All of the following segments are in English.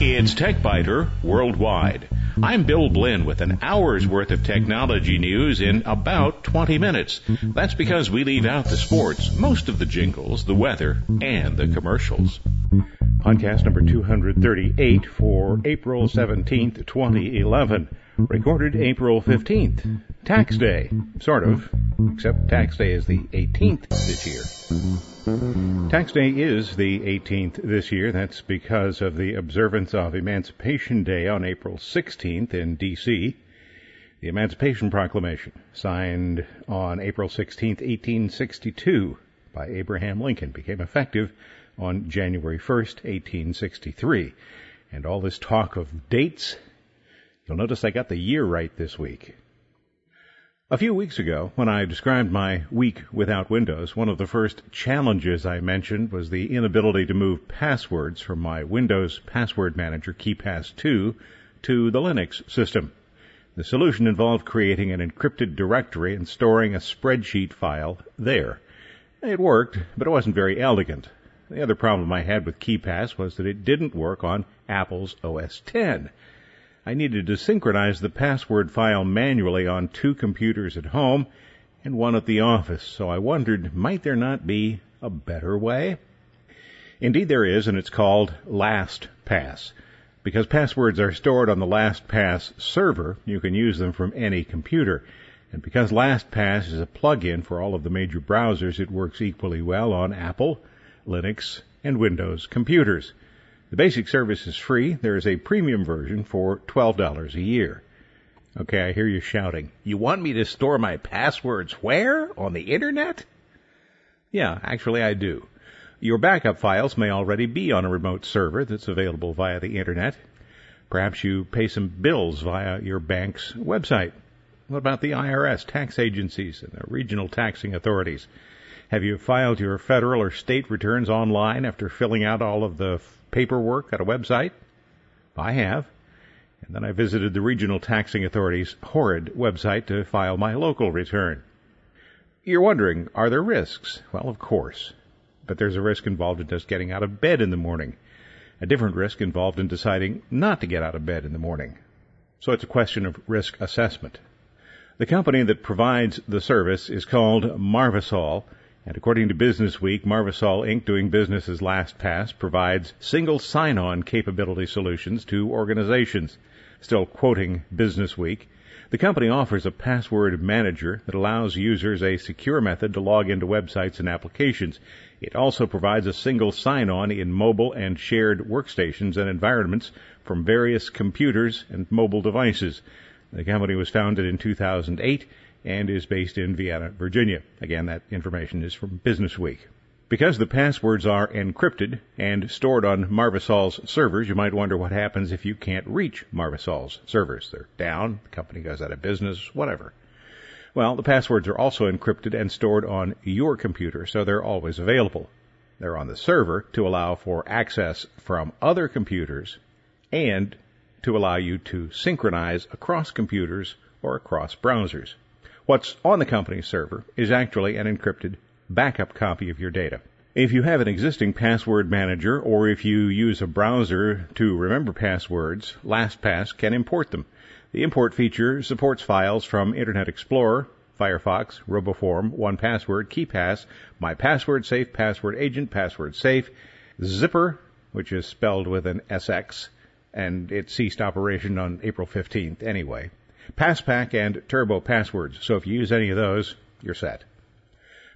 It's TechByter Worldwide. I'm Bill Blinn with an hour's worth of technology news in about 20 minutes. That's because we leave out the sports, most of the jingles, the weather, and the commercials. Podcast number 238 for April 17th, 2011. Recorded April 15th. Tax Day. Sort of. Except Tax Day is the 18th this year. Tax Day is the 18th this year. That's because of the observance of Emancipation Day on April 16th in D.C. The Emancipation Proclamation, signed on April 16, 1862, by Abraham Lincoln, became effective on January 1st, 1863. And all this talk of dates, you'll notice I got the year right this week. A few weeks ago, when I described my week without Windows, one of the first challenges I mentioned was the inability to move passwords from my Windows password manager KeePass 2 to the Linux system. The solution involved creating an encrypted directory and storing a spreadsheet file there. It worked, but it wasn't very elegant. The other problem I had with KeePass was that it didn't work on Apple's OS X. I needed to synchronize the password file manually on two computers at home and one at the office, so I wondered, might there not be a better way? Indeed there is, and it's called LastPass. Because passwords are stored on the LastPass server, you can use them from any computer. And because LastPass is a plug-in for all of the major browsers, it works equally well on Apple, Linux, and Windows computers. The basic service is free. There is a premium version for $12 a year. Okay, I hear you shouting. You want me to store my passwords where? On the internet? Yeah, actually I do. Your backup files may already be on a remote server that's available via the internet. Perhaps you pay some bills via your bank's website. What about the IRS, tax agencies, and the regional taxing authorities? Have you filed your federal or state returns online after filling out all of the paperwork at a website? I have. And then I visited the regional taxing authority's horrid website to file my local return. You're wondering, are there risks? Well, of course. But there's a risk involved in just getting out of bed in the morning. A different risk involved in deciding not to get out of bed in the morning. So it's a question of risk assessment. The company that provides the service is called Marvasol, and according to Business Week, Marvasol Inc., doing business as LastPass, provides single sign-on capability solutions to organizations. Still quoting Business Week, the company offers a password manager that allows users a secure method to log into websites and applications. It also provides a single sign-on in mobile and shared workstations and environments from various computers and mobile devices. The company was founded in 2008 and is based in Vienna, Virginia. Again, that information is from Business Week. Because the passwords are encrypted and stored on Marvasol's servers, you might wonder what happens if you can't reach Marvasol's servers. They're down, the company goes out of business, whatever. Well, the passwords are also encrypted and stored on your computer, so they're always available. They're on the server to allow for access from other computers and to allow you to synchronize across computers or across browsers. What's on the company's server is actually an encrypted backup copy of your data. If you have an existing password manager or if you use a browser to remember passwords, LastPass can import them. The import feature supports files from Internet Explorer, Firefox, RoboForm, 1Password, KeePass, My Password Safe, Password Agent, Password Safe, Sxipper, which is spelled with an SX, and it ceased operation on April 15th anyway. PassPack and Turbo Passwords. So if you use any of those, you're set.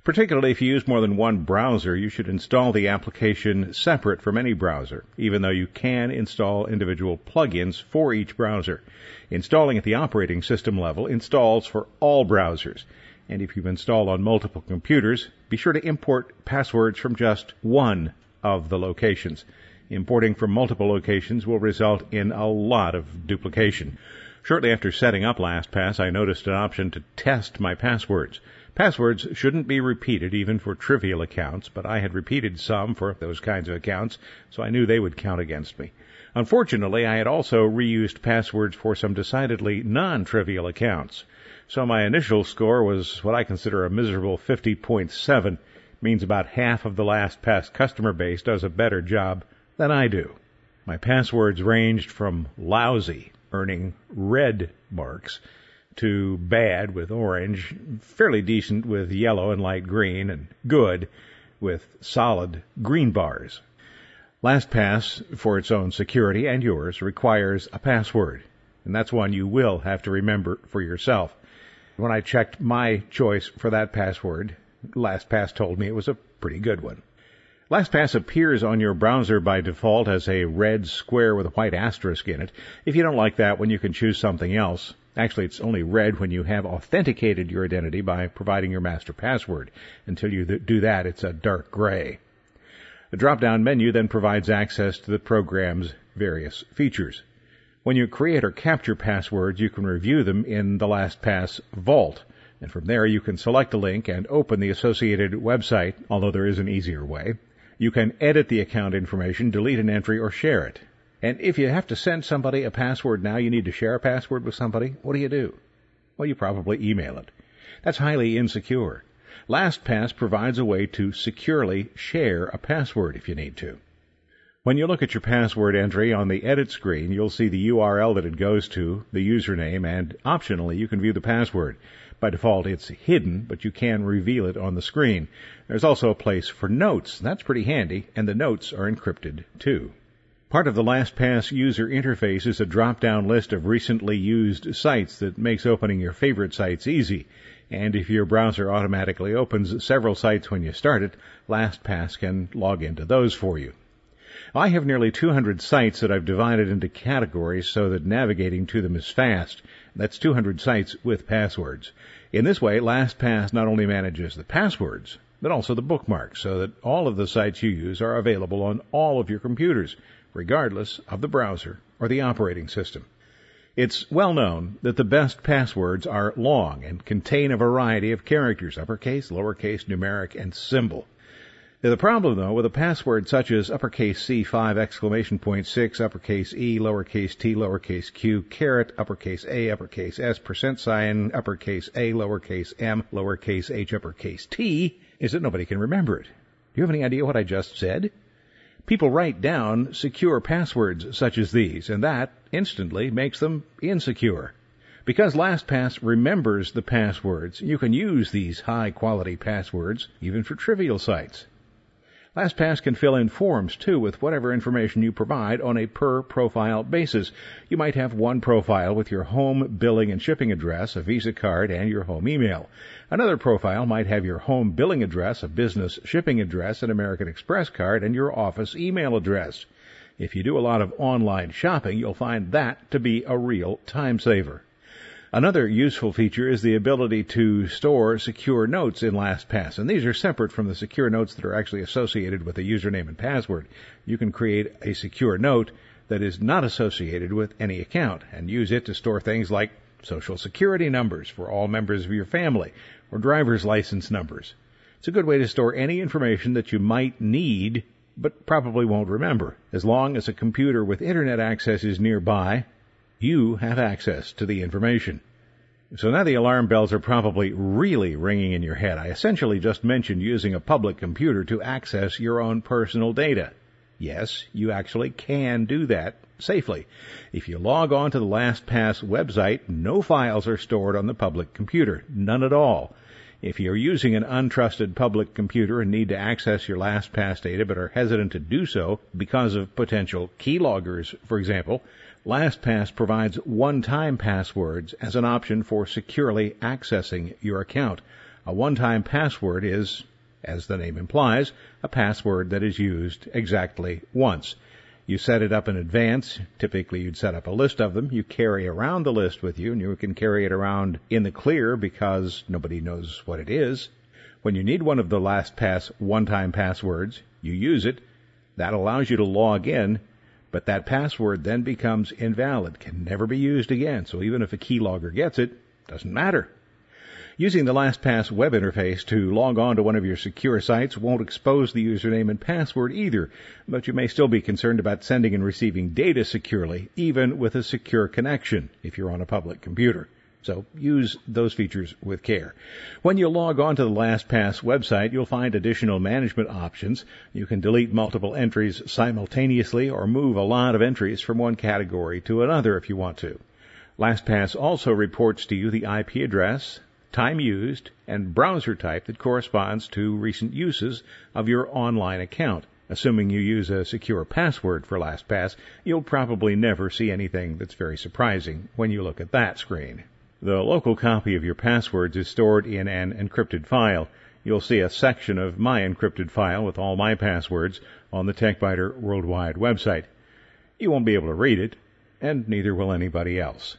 Particularly if you use more than one browser, you should install the application separate from any browser, even though you can install individual plugins for each browser. Installing at the operating system level installs for all browsers. And if you install on multiple computers, be sure to import passwords from just one of the locations. Importing from multiple locations will result in a lot of duplication. Shortly after setting up LastPass, I noticed an option to test my passwords. Passwords shouldn't be repeated even for trivial accounts, but I had repeated some for those kinds of accounts, so I knew they would count against me. Unfortunately, I had also reused passwords for some decidedly non-trivial accounts. So my initial score was what I consider a miserable 50.7, means about half of the LastPass customer base does a better job than I do. My passwords ranged from lousy, earning red marks, to bad with orange, fairly decent with yellow and light green, and good with solid green bars. LastPass, for its own security and yours, requires a password, and that's one you will have to remember for yourself. When I checked my choice for that password, LastPass told me it was a pretty good one. LastPass appears on your browser by default as a red square with a white asterisk in it. If you don't like that one, you can choose something else. Actually, it's only red when you have authenticated your identity by providing your master password. Until you do that, it's a dark gray. The drop-down menu then provides access to the program's various features. When you create or capture passwords, you can review them in the LastPass Vault. And from there, you can select a link and open the associated website, although there is an easier way. You can edit the account information, delete an entry, or share it. And if you have to send somebody a password now, you need to share a password with somebody, what do you do? Well, you probably email it. That's highly insecure. LastPass provides a way to securely share a password if you need to. When you look at your password entry on the edit screen, you'll see the URL that it goes to, the username, and optionally you can view the password. By default, it's hidden, but you can reveal it on the screen. There's also a place for notes. That's pretty handy, and the notes are encrypted too. Part of the LastPass user interface is a drop-down list of recently used sites that makes opening your favorite sites easy. And if your browser automatically opens several sites when you start it, LastPass can log into those for you. I have nearly 200 sites that I've divided into categories so that navigating to them is fast. That's 200 sites with passwords. In this way, LastPass not only manages the passwords, but also the bookmarks so that all of the sites you use are available on all of your computers, regardless of the browser or the operating system. It's well known that the best passwords are long and contain a variety of characters, uppercase, lowercase, numeric, and symbol. The problem, though, with a password such as uppercase C5 exclamation point 6, uppercase E, lowercase t, lowercase q, caret, uppercase A, uppercase S, percent sign, uppercase A, lowercase m, lowercase h, uppercase t, is that nobody can remember it. Do you have any idea what I just said? People write down secure passwords such as these, and that instantly makes them insecure. Because LastPass remembers the passwords, you can use these high quality passwords even for trivial sites. LastPass can fill in forms too with whatever information you provide on a per profile basis. You might have one profile with your home billing and shipping address, a Visa card, and your home email. Another profile might have your home billing address, a business shipping address, an American Express card, and your office email address. If you do a lot of online shopping, you'll find that to be a real time saver. Another useful feature is the ability to store secure notes in LastPass, and these are separate from the secure notes that are actually associated with a username and password. You can create a secure note that is not associated with any account and use it to store things like social security numbers for all members of your family or driver's license numbers. It's a good way to store any information that you might need but probably won't remember. As long as a computer with internet access is nearby, you have access to the information. So now the alarm bells are probably really ringing in your head. I essentially just mentioned using a public computer to access your own personal data. Yes, you actually can do that safely. If you log on to the LastPass website, no files are stored on the public computer. None at all. If you're using an untrusted public computer and need to access your LastPass data but are hesitant to do so because of potential keyloggers, for example, LastPass provides one-time passwords as an option for securely accessing your account. A one-time password is, as the name implies, a password that is used exactly once. You set it up in advance. Typically, you'd set up a list of them. You carry around the list with you, and you can carry it around in the clear because nobody knows what it is. When you need one of the LastPass one-time passwords, you use it. That allows you to log in but that password then becomes invalid, can never be used again. So even if a keylogger gets it, doesn't matter. Using the LastPass web interface to log on to one of your secure sites won't expose the username and password either, but you may still be concerned about sending and receiving data securely, even with a secure connection if you're on a public computer. So use those features with care. When you log on to the LastPass website, you'll find additional management options. You can delete multiple entries simultaneously or move a lot of entries from one category to another if you want to. LastPass also reports to you the IP address, time used, and browser type that corresponds to recent uses of your online account. Assuming you use a secure password for LastPass, you'll probably never see anything that's very surprising when you look at that screen. The local copy of your passwords is stored in an encrypted file. You'll see a section of my encrypted file with all my passwords on the TechByter Worldwide website. You won't be able to read it, and neither will anybody else.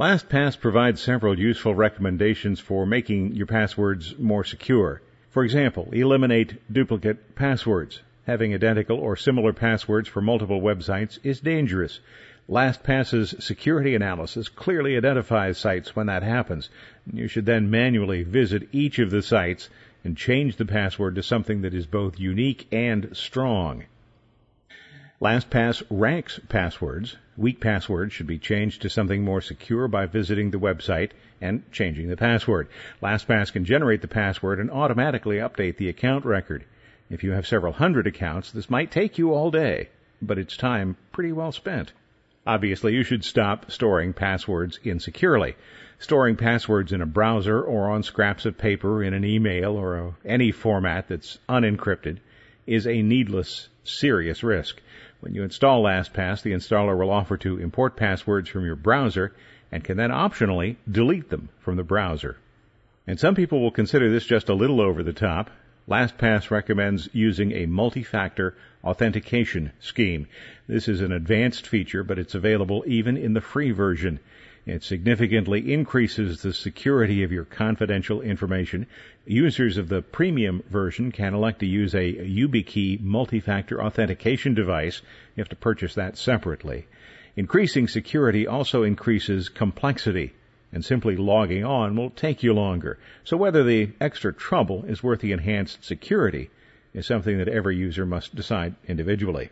LastPass provides several useful recommendations for making your passwords more secure. For example, eliminate duplicate passwords. Having identical or similar passwords for multiple websites is dangerous. LastPass's security analysis clearly identifies sites when that happens. You should then manually visit each of the sites and change the password to something that is both unique and strong. LastPass ranks passwords. Weak passwords should be changed to something more secure by visiting the website and changing the password. LastPass can generate the password and automatically update the account record. If you have several hundred accounts, this might take you all day, but it's time pretty well spent. Obviously, you should stop storing passwords insecurely. Storing passwords in a browser or on scraps of paper in an email or any format that's unencrypted is a needless, serious risk. When you install LastPass, the installer will offer to import passwords from your browser and can then optionally delete them from the browser. And some people will consider this just a little over the top. LastPass recommends using a multi-factor authentication scheme. This is an advanced feature, but it's available even in the free version. It significantly increases the security of your confidential information. Users of the premium version can elect to use a YubiKey multi-factor authentication device. You have to purchase that separately. Increasing security also increases complexity and simply logging on will take you longer. So whether the extra trouble is worth the enhanced security is something that every user must decide individually.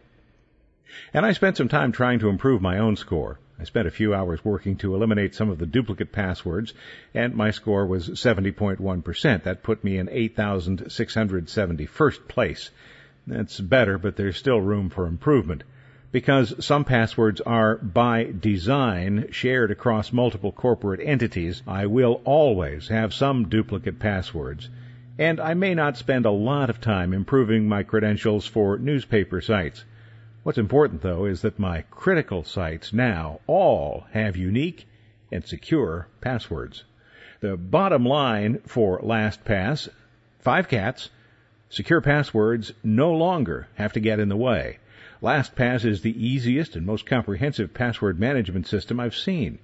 And I spent some time trying to improve my own score. I spent a few hours working to eliminate some of the duplicate passwords, and my score was 70.1%. That put me in 8,671st place. That's better, but there's still room for improvement because some passwords are by design shared across multiple corporate entities, I will always have some duplicate passwords. And I may not spend a lot of time improving my credentials for newspaper sites. What's important though is that my critical sites now all have unique and secure passwords. The bottom line for LastPass, five cats, secure passwords no longer have to get in the way. LastPass is the easiest and most comprehensive password management system I've seen.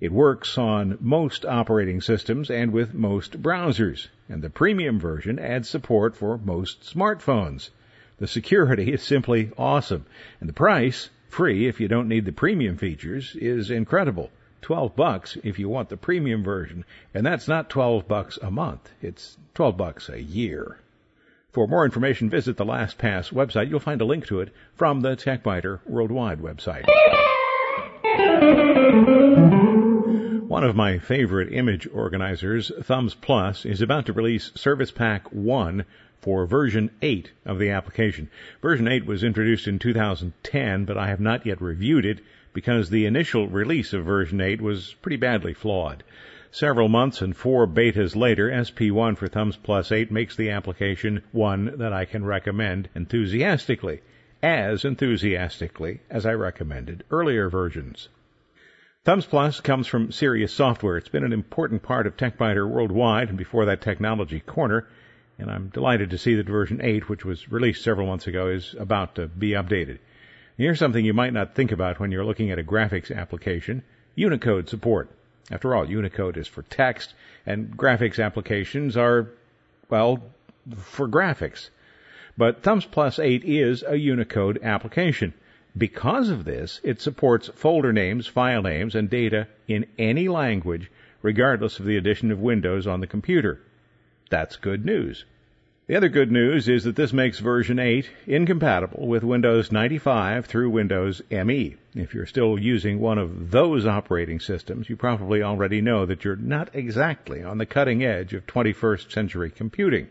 It works on most operating systems and with most browsers, and the premium version adds support for most smartphones. The security is simply awesome, and the price, free if you don't need the premium features, is incredible. 12 bucks if you want the premium version, and that's not 12 bucks a month, it's 12 bucks a year. For more information, visit the LastPass website. You'll find a link to it from the TechByter Worldwide website. One of my favorite image organizers, Thumbs Plus, is about to release Service Pack 1 for version 8 of the application. Version 8 was introduced in 2010, but I have not yet reviewed it because the initial release of version 8 was pretty badly flawed. Several months and four betas later, SP1 for Thumbs Plus 8 makes the application one that I can recommend enthusiastically, as enthusiastically as I recommended earlier versions. Thumbs Plus comes from Cerious Software. It's been an important part of TechByter worldwide and before that Technology Corner, and I'm delighted to see that version 8, which was released several months ago, is about to be updated. Here's something you might not think about when you're looking at a graphics application Unicode support. After all, Unicode is for text, and graphics applications are, well, for graphics. But Thumbs Plus 8 is a Unicode application. Because of this, it supports folder names, file names, and data in any language, regardless of the addition of Windows on the computer. That's good news. The other good news is that this makes version 8 incompatible with Windows 95 through Windows ME. If you're still using one of those operating systems, you probably already know that you're not exactly on the cutting edge of 21st century computing.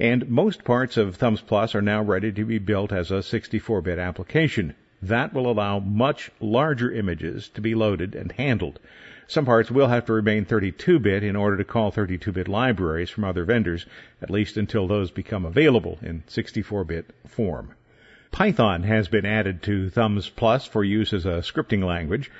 And most parts of Thumbs Plus are now ready to be built as a 64-bit application. That will allow much larger images to be loaded and handled. Some parts will have to remain 32-bit in order to call 32-bit libraries from other vendors, at least until those become available in 64-bit form. Python has been added to Thumbs Plus for use as a scripting language.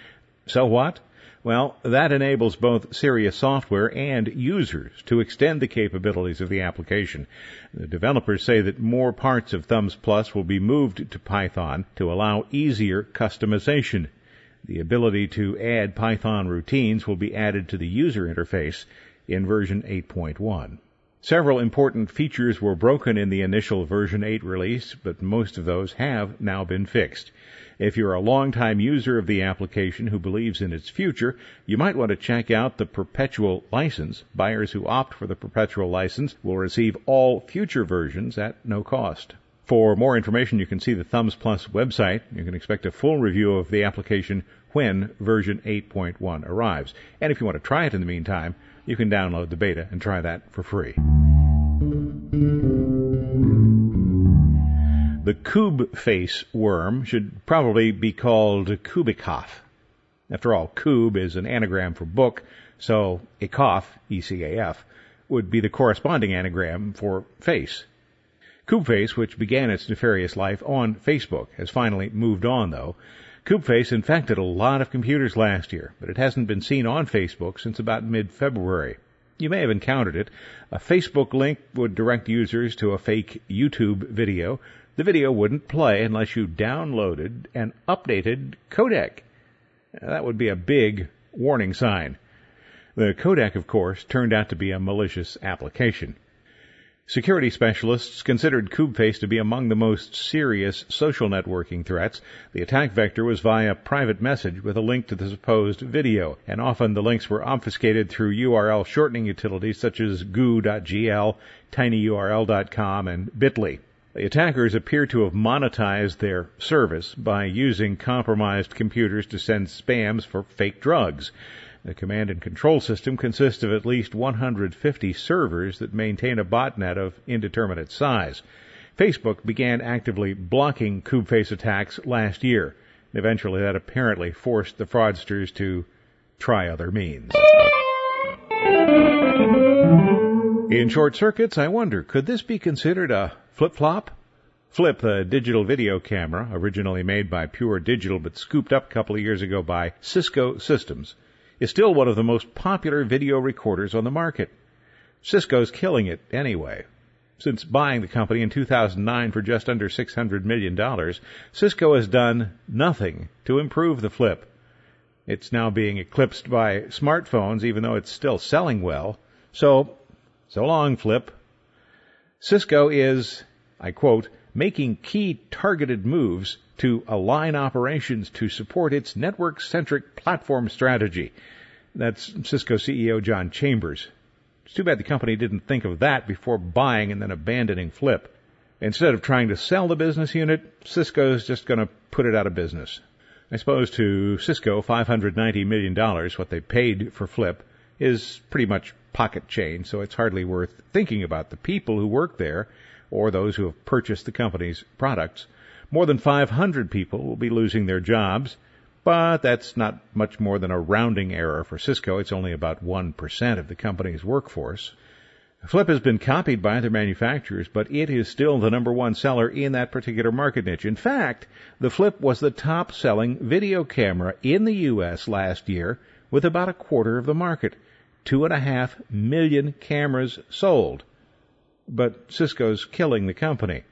So what? Well, that enables both Cerious software and users to extend the capabilities of the application. The developers say that more parts of Thumbs Plus will be moved to Python to allow easier customization. The ability to add Python routines will be added to the user interface in version 8.1. Several important features were broken in the initial version 8 release, but most of those have now been fixed. If you're a longtime user of the application who believes in its future, you might want to check out the perpetual license. Buyers who opt for the perpetual license will receive all future versions at no cost. For more information, you can see the Thumbs Plus website. You can expect a full review of the application when version 8.1 arrives. And if you want to try it in the meantime, you can download the beta and try that for free. The Koobface worm should probably be called Koobecaf. After all, Koob is an anagram for book, so Ecaf, E-C-A-F, would be the corresponding anagram for face. Koobface, which began its nefarious life on Facebook, has finally moved on, though. Koobface infected a lot of computers last year, but it hasn't been seen on Facebook since about mid-February. You may have encountered it. A Facebook link would direct users to a fake YouTube video. The video wouldn't play unless you downloaded an updated codec. That would be a big warning sign. The codec, of course, turned out to be a malicious application. Security specialists considered Koobface to be among the most serious social networking threats. The attack vector was via private message with a link to the supposed video, and often the links were obfuscated through URL shortening utilities such as goo.gl, tinyurl.com, and bitly. The attackers appear to have monetized their service by using compromised computers to send spams for fake drugs. The command and control system consists of at least 150 servers that maintain a botnet of indeterminate size. Facebook began actively blocking Koobface attacks last year. Eventually, that apparently forced the fraudsters to try other means. In short circuits, I wonder, could this be considered a flip-flop? Flip, the digital video camera, originally made by Pure Digital but scooped up a couple of years ago by Cisco Systems, is still one of the most popular video recorders on the market. Cisco's killing it anyway. Since buying the company in 2009 for just under $600 million, Cisco has done nothing to improve the flip. It's now being eclipsed by smartphones, even though it's still selling well. So, so long, flip. Cisco is, I quote, making key targeted moves to align operations to support its network centric platform strategy. That's Cisco CEO John Chambers. It's too bad the company didn't think of that before buying and then abandoning Flip. Instead of trying to sell the business unit, Cisco's just going to put it out of business. I suppose to Cisco, $590 million, what they paid for Flip, is pretty much pocket change, so it's hardly worth thinking about the people who work there or those who have purchased the company's products. More than 500 people will be losing their jobs, but that's not much more than a rounding error for Cisco. It's only about 1% of the company's workforce. Flip has been copied by other manufacturers, but it is still the number one seller in that particular market niche. In fact, the Flip was the top selling video camera in the U.S. last year with about a quarter of the market. Two and a half million cameras sold. But Cisco's killing the company.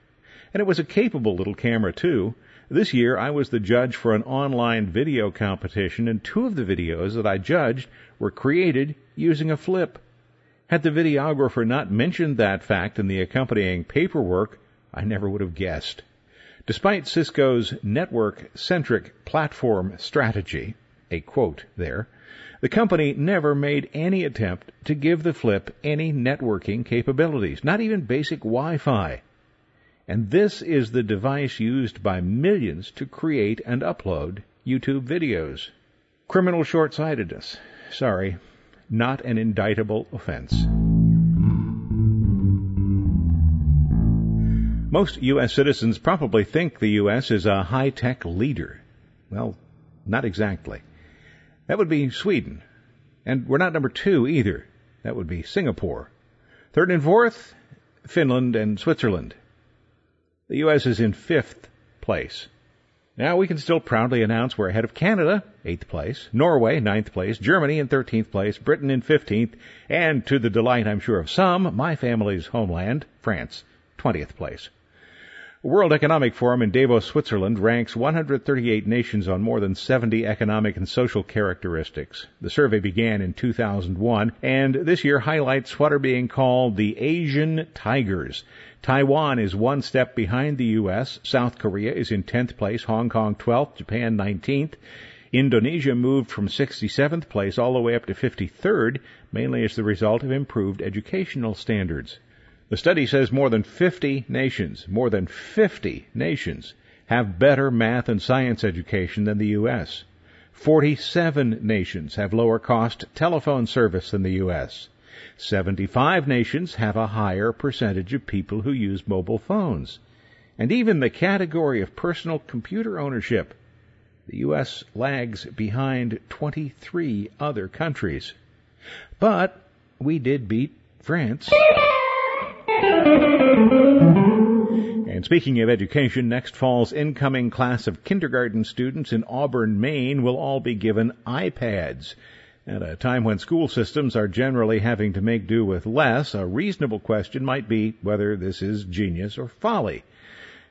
And it was a capable little camera too. This year I was the judge for an online video competition and two of the videos that I judged were created using a flip. Had the videographer not mentioned that fact in the accompanying paperwork, I never would have guessed. Despite Cisco's network centric platform strategy, a quote there. The company never made any attempt to give the Flip any networking capabilities, not even basic Wi-Fi. And this is the device used by millions to create and upload YouTube videos. Criminal short-sightedness. Sorry, not an indictable offense. Most U.S. citizens probably think the U.S. is a high-tech leader. Well, not exactly. That would be Sweden. And we're not number two either. That would be Singapore. Third and fourth, Finland and Switzerland. The U.S. is in fifth place. Now we can still proudly announce we're ahead of Canada, eighth place, Norway, ninth place, Germany in thirteenth place, Britain in fifteenth, and to the delight I'm sure of some, my family's homeland, France, twentieth place. World Economic Forum in Davos, Switzerland ranks 138 nations on more than 70 economic and social characteristics. The survey began in 2001 and this year highlights what are being called the Asian Tigers. Taiwan is one step behind the U.S. South Korea is in 10th place, Hong Kong 12th, Japan 19th. Indonesia moved from 67th place all the way up to 53rd, mainly as the result of improved educational standards. The study says more than 50 nations, more than 50 nations have better math and science education than the U.S. 47 nations have lower cost telephone service than the U.S. 75 nations have a higher percentage of people who use mobile phones. And even the category of personal computer ownership, the U.S. lags behind 23 other countries. But we did beat France. And speaking of education, next fall's incoming class of kindergarten students in Auburn, Maine will all be given iPads. At a time when school systems are generally having to make do with less, a reasonable question might be whether this is genius or folly.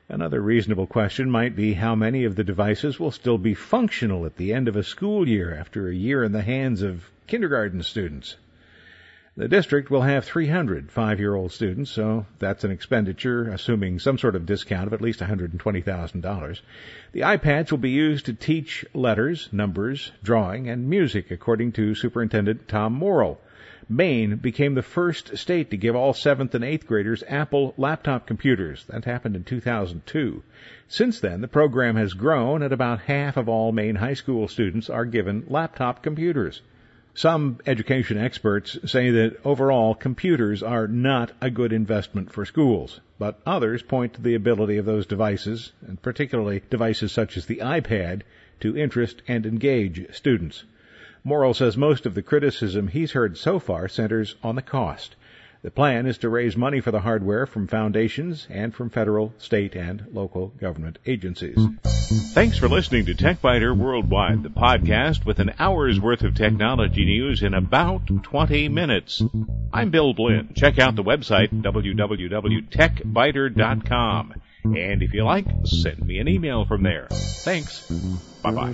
Another reasonable question might be how many of the devices will still be functional at the end of a school year after a year in the hands of kindergarten students. The district will have 300 five-year-old students, so that's an expenditure, assuming some sort of discount of at least $120,000. The iPads will be used to teach letters, numbers, drawing, and music, according to Superintendent Tom Morrill. Maine became the first state to give all 7th and 8th graders Apple laptop computers. That happened in 2002. Since then, the program has grown and about half of all Maine high school students are given laptop computers. Some education experts say that overall computers are not a good investment for schools, but others point to the ability of those devices, and particularly devices such as the iPad, to interest and engage students. Morrill says most of the criticism he's heard so far centers on the cost. The plan is to raise money for the hardware from foundations and from federal, state, and local government agencies. Thanks for listening to TechByter Worldwide, the podcast with an hour's worth of technology news in about 20 minutes. I'm Bill Blinn. Check out the website www.techbyter.com. And if you like, send me an email from there. Thanks. Bye bye.